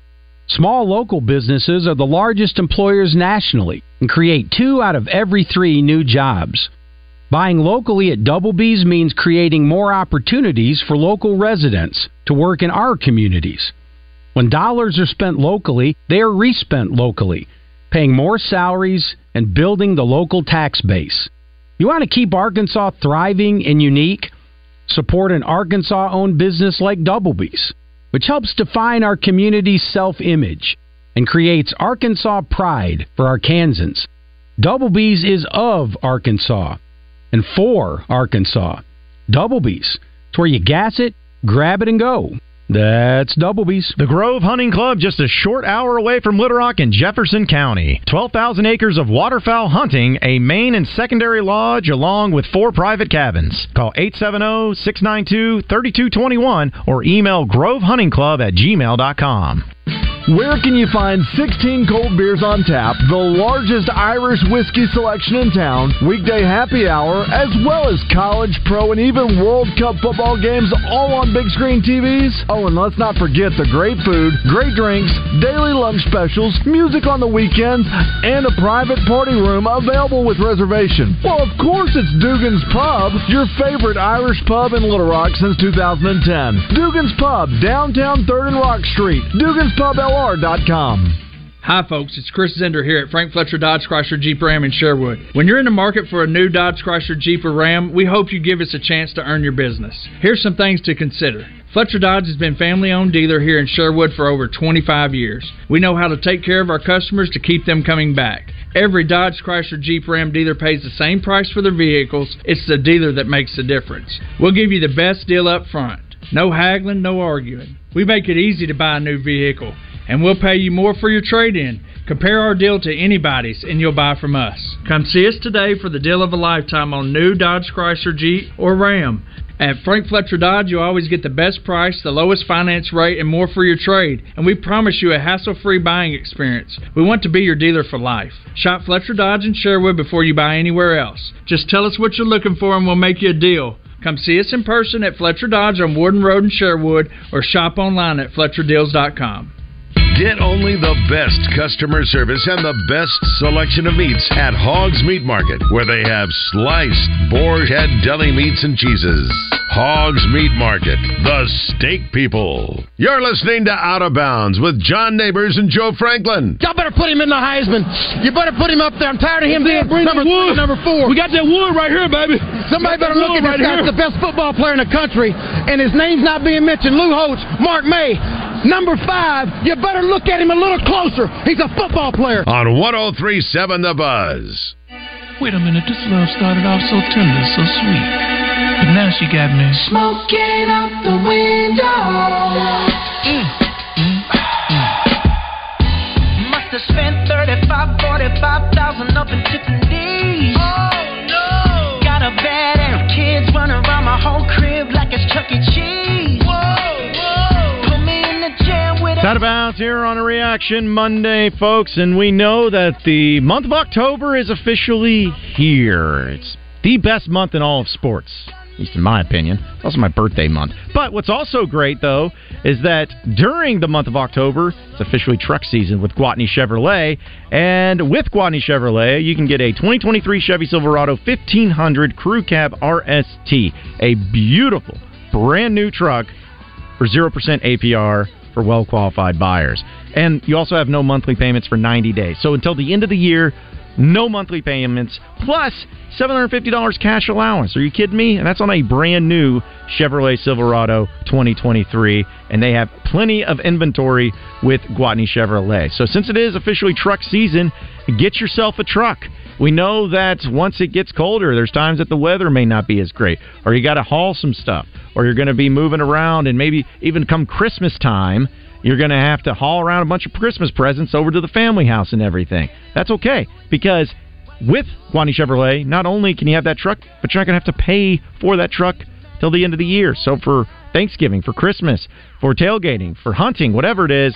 Small local businesses are the largest employers nationally and create two out of every three new jobs. Buying locally at Double B's means creating more opportunities for local residents to work in our communities. When dollars are spent locally, they are respent locally, paying more salaries and building the local tax base. You want to keep Arkansas thriving and unique? Support an Arkansas owned business like Double B's, which helps define our community's self image and creates Arkansas pride for Arkansans. Double B's is of Arkansas and for Arkansas. Double B's. It's where you gas it, grab it, and go. That's Double B's. The Grove Hunting Club, just a short hour away from Little Rock in Jefferson County. 12,000 acres of waterfowl hunting, a main and secondary lodge, along with four private cabins. Call 870 692 3221 or email grovehuntingclub at gmail.com. Where can you find 16 cold beers on tap, the largest Irish whiskey selection in town, weekday happy hour, as well as college, pro, and even World Cup football games all on big screen TVs? Oh, and let's not forget the great food, great drinks, daily lunch specials, music on the weekends, and a private party room available with reservation. Well, of course it's Dugan's Pub, your favorite Irish pub in Little Rock since 2010. Dugan's Pub, downtown 3rd and Rock Street. Dugan's Pub Hi, folks. It's Chris Zender here at Frank Fletcher Dodge Chrysler Jeep Ram in Sherwood. When you're in the market for a new Dodge Chrysler Jeep or Ram, we hope you give us a chance to earn your business. Here's some things to consider. Fletcher Dodge has been family owned dealer here in Sherwood for over 25 years. We know how to take care of our customers to keep them coming back. Every Dodge Chrysler Jeep Ram dealer pays the same price for their vehicles. It's the dealer that makes the difference. We'll give you the best deal up front. No haggling, no arguing. We make it easy to buy a new vehicle, and we'll pay you more for your trade in. Compare our deal to anybody's, and you'll buy from us. Come see us today for the deal of a lifetime on new Dodge Chrysler Jeep or Ram. At Frank Fletcher Dodge, you always get the best price, the lowest finance rate, and more for your trade. And we promise you a hassle free buying experience. We want to be your dealer for life. Shop Fletcher Dodge in Sherwood before you buy anywhere else. Just tell us what you're looking for, and we'll make you a deal. Come see us in person at Fletcher Dodge on Warden Road in Sherwood or shop online at FletcherDeals.com. Get only the best customer service and the best selection of meats at Hogs Meat Market, where they have sliced boar head deli meats and cheeses. Hogs Meat Market, the steak people. You're listening to Out of Bounds with John Neighbors and Joe Franklin. Y'all better put him in the Heisman. You better put him up there. I'm tired of him being number three, number four. We got that wood right here, baby. Somebody better look at this right guy's here. the best football player in the country, and his name's not being mentioned. Lou Holtz, Mark May, number five. You better look at him a little closer. He's a football player. On 1037 The Buzz. Wait a minute, this love started off so tender, so sweet. But now she got me smoking out the window. Must have spent 35, 45,000 up in Tiffany's. Out of bounds here on a reaction Monday, folks, and we know that the month of October is officially here. It's the best month in all of sports. at least in my opinion. It's also my birthday month. But what's also great, though, is that during the month of October, it's officially truck season with Gwatney Chevrolet. And with Gwatney Chevrolet, you can get a 2023 Chevy Silverado 1500 Crew Cab RST, a beautiful, brand new truck for 0% APR for well qualified buyers. And you also have no monthly payments for 90 days. So until the end of the year, no monthly payments, plus $750 cash allowance. Are you kidding me? And that's on a brand new Chevrolet Silverado 2023. And they have plenty of inventory with Gwatney Chevrolet. So since it is officially truck season, get yourself a truck. We know that once it gets colder, there's times that the weather may not be as great, or you got to haul some stuff, or you're going to be moving around, and maybe even come Christmas time, you're going to have to haul around a bunch of Christmas presents over to the family house and everything. That's okay because with Gwatney Chevrolet, not only can you have that truck, but you're not going to have to pay for that truck till the end of the year. So for Thanksgiving, for Christmas, for tailgating, for hunting, whatever it is,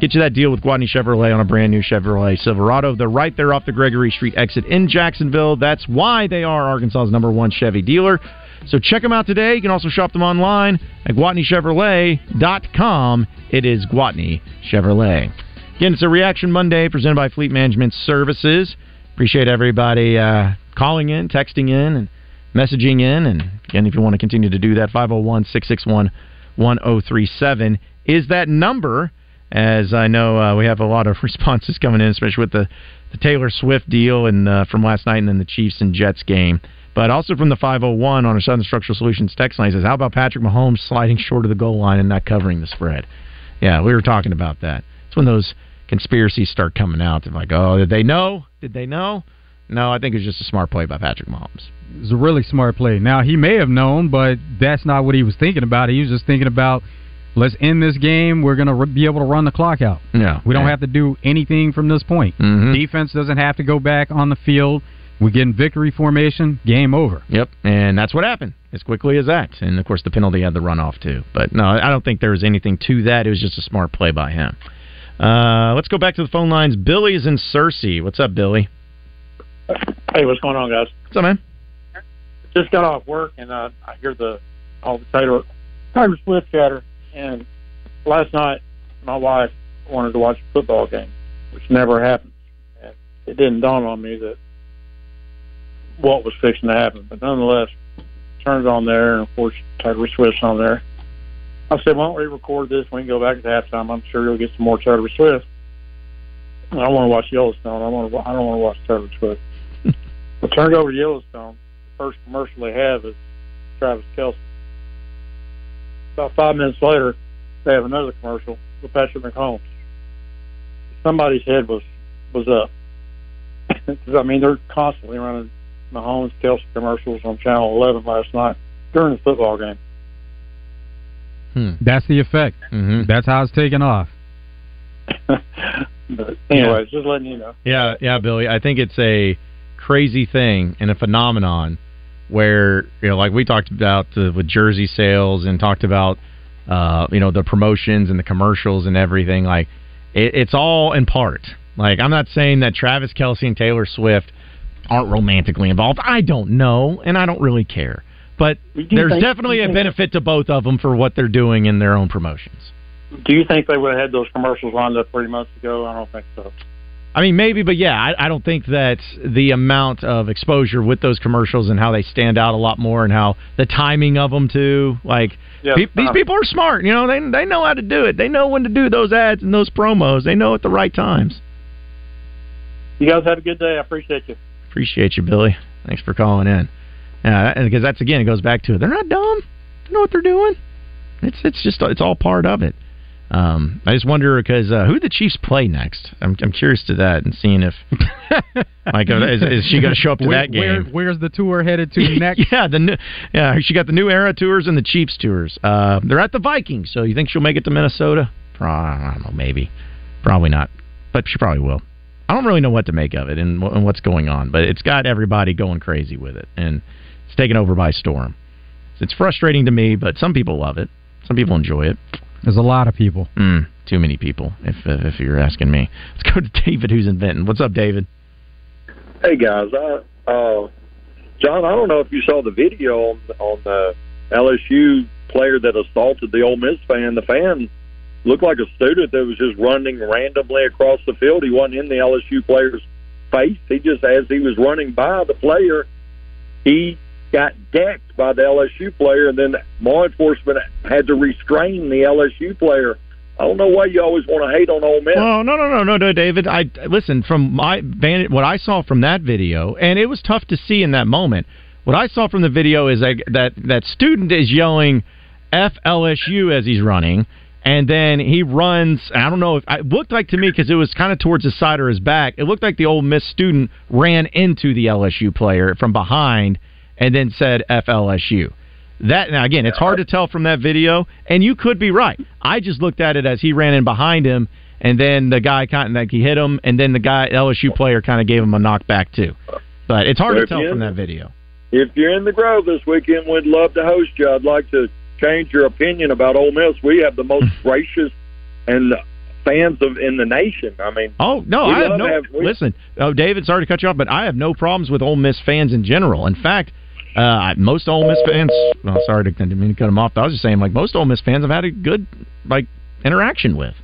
get you that deal with Gwatney Chevrolet on a brand new Chevrolet Silverado. They're right there off the Gregory Street exit in Jacksonville. That's why they are Arkansas's number one Chevy dealer. So check them out today. You can also shop them online at GwatneyChevrolet.com. It is Gwatney Chevrolet. Again, it's a Reaction Monday presented by Fleet Management Services. Appreciate everybody uh, calling in, texting in, and messaging in. And again, if you want to continue to do that, 501 661 1037 is that number. As I know, uh, we have a lot of responses coming in, especially with the, the Taylor Swift deal and uh, from last night and then the Chiefs and Jets game. But also from the 501 on our Southern Structural Solutions text line says, How about Patrick Mahomes sliding short of the goal line and not covering the spread? Yeah, we were talking about that. It's when those conspiracies start coming out. They're like, oh, did they know? Did they know? No, I think it was just a smart play by Patrick Mahomes. It was a really smart play. Now, he may have known, but that's not what he was thinking about. He was just thinking about, let's end this game. We're going to be able to run the clock out. Yeah. We don't have to do anything from this point. Mhm. Defense doesn't have to go back on the field. We get in victory formation, game over. Yep, and that's what happened as quickly as that. And of course, the penalty had the runoff too. But no, I don't think there was anything to that. It was just a smart play by him. Uh, let's go back to the phone lines. Billy's in Searcy. What's up, Billy? Hey, what's going on, guys? What's up, man? Just got off work and uh, I hear the all the Taylor Taylor Swift chatter. And last night, my wife wanted to watch a football game, which never happens. And it didn't dawn on me that what was fixing to happen. But nonetheless, turned it on there, and of course Taylor Swift's on there. I said, "Why don't we record this? We can go back at halftime. I'm sure you'll get some more Taylor Swift." And I don't want to watch Yellowstone. I want to. I don't want to watch Taylor Swift. I turned over to Yellowstone. The first commercial they have is Travis Kelce. About five minutes later, they have another commercial with Patrick Mahomes. Somebody's head was was up. 'Cause, I mean, they're constantly running Mahomes Kelce commercials on Channel 11 last night during the football game. Hmm. That's the effect. Mm-hmm. That's how it's taken off. But anyways, just letting you know. Yeah, yeah, Billy. I think it's a crazy thing and a phenomenon where you know, like we talked about uh, with jersey sales and talked about uh, you know the promotions and the commercials and everything. Like it, it's all in part. Like I'm not saying that Travis Kelce and Taylor Swift aren't romantically involved. I don't know, and I don't really care. But there's think- definitely a benefit to both of them for what they're doing in their own promotions. Do you think they would have had those commercials lined up three months ago? I don't think so. I mean, maybe, but yeah, I, I don't think that the amount of exposure with those commercials and how they stand out a lot more, and how the timing of them too. Like pe- these uh, people are smart, you know. They they know how to do it. They know when to do those ads and those promos. They know at the right times. You guys have a good day. I appreciate you. Appreciate you, Billy. Thanks for calling in. Yeah, and because that's again, it goes back to it. they're not dumb. They know what they're doing. It's it's just it's all part of it. Um, I just wonder because uh, who the Chiefs play next. I'm I'm curious to that and seeing if like is, is she going to show up to Where- that game? where- where's the tour headed to next? yeah, the new, yeah, she got the new era tours and the Chiefs tours. Uh, they're at the Vikings, so you think she'll make it to Minnesota? Pro- I don't know, maybe, probably not, but she probably will. I don't really know what to make of it and, and what's going on, but it's got everybody going crazy with it, and it's taken over by storm. It's frustrating to me, but some people love it. Some people enjoy it. There's a lot of people. Mm, too many people, if uh, if you're asking me. Let's go to David, who's in Benton. What's up, David? Hey guys, I uh, John, I don't know if you saw the video on on the LSU player that assaulted the Ole Miss fan. The fan looked like a student that was just running randomly across the field. He wasn't in the LSU player's face. He just, as he was running by the player, he got decked by the LSU player, and then law enforcement had to restrain the LSU player. I don't know why you always want to hate on Ole Miss. Oh no no no no no David I listen from my van what I saw from that video and it was tough to see in that moment. What I saw from the video is that that, that student is yelling F LSU as he's running and then he runs I don't know if it looked like to me because it was kind of towards his side or his back. It looked like the Ole Miss student ran into the LSU player from behind and then said FLSU. That now again, it's hard to tell from that video, and you could be right. I just looked at it as he ran in behind him, and then the guy kind of like he hit him, and then the guy LSU player kind of gave him a knockback too. But it's hard So to tell from that video. If you're in the Grove this weekend, we'd love to host you. I'd like to change your opinion about Ole Miss. We have the most gracious and fans of in the nation. I mean, Oh no, I have no. have- we- listen, oh David, sorry to cut you off, but I have no problems with Ole Miss fans in general. In fact, uh, most Ole Miss fans. Well, sorry to didn't mean to cut them off. But I was just saying, like most Ole Miss fans, I've had a good like interaction with.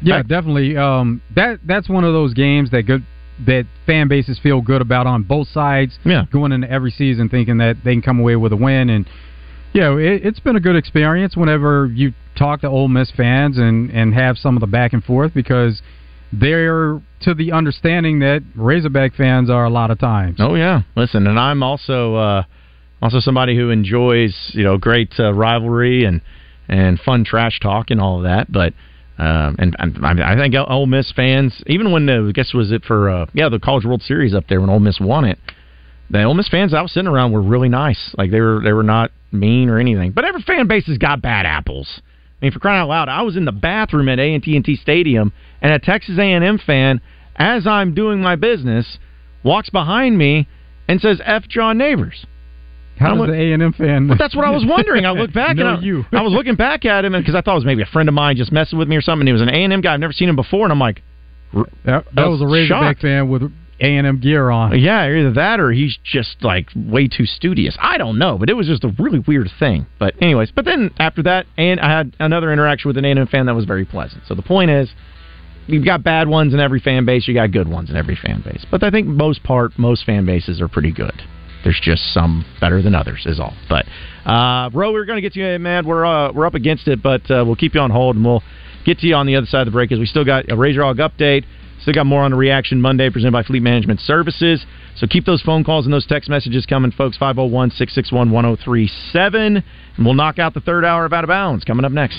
Yeah, definitely. Um, that that's one of those games that good that fan bases feel good about on both sides. Yeah, going into every season thinking that they can come away with a win, and know it, it's been a good experience whenever you talk to Ole Miss fans and and have some of the back and forth because they're to the understanding that Razorback fans are a lot of times. Oh yeah, listen, and I'm also uh, also somebody who enjoys you know great uh, rivalry and and fun trash talk and all of that. But um, and, I, I think Ole Miss fans, even when the I guess was it for uh, yeah the College World Series up there when Ole Miss won it, the Ole Miss fans I was sitting around were really nice. Like they were they were not mean or anything. But every fan base has got bad apples. I mean, for crying out loud, I was in the bathroom at AT&T Stadium, and a Texas A&M fan, as I'm doing my business, walks behind me and says "F John Neighbors." How I does went- the A and M fan? Well, that's what I was wondering. I looked back know and I, you. I was looking back at him because I thought it was maybe a friend of mine just messing with me or something. He was an A and M guy. I've never seen him before, and I'm like, That, that was a Razorback shocked. fan with A and M gear on. Yeah, either that or he's just like way too studious. I don't know, but it was just a really weird thing. But anyways, but then after that, and I had another interaction with an A&M fan that was very pleasant. So the point is, you've got bad ones in every fan base. You got good ones in every fan base. But I think most part, most fan bases are pretty good. There's just some better than others, is all. But uh, Ro, we're going to get to you, man. We're uh, we're up against it, but uh, we'll keep you on hold and we'll get to you on the other side of the break. As we still got a Razor Hog update. Still got more on the Reaction Monday presented by Fleet Management Services. So keep those phone calls and those text messages coming, folks. 501 661 1037. And we'll knock out the third hour of Out of Bounds coming up next.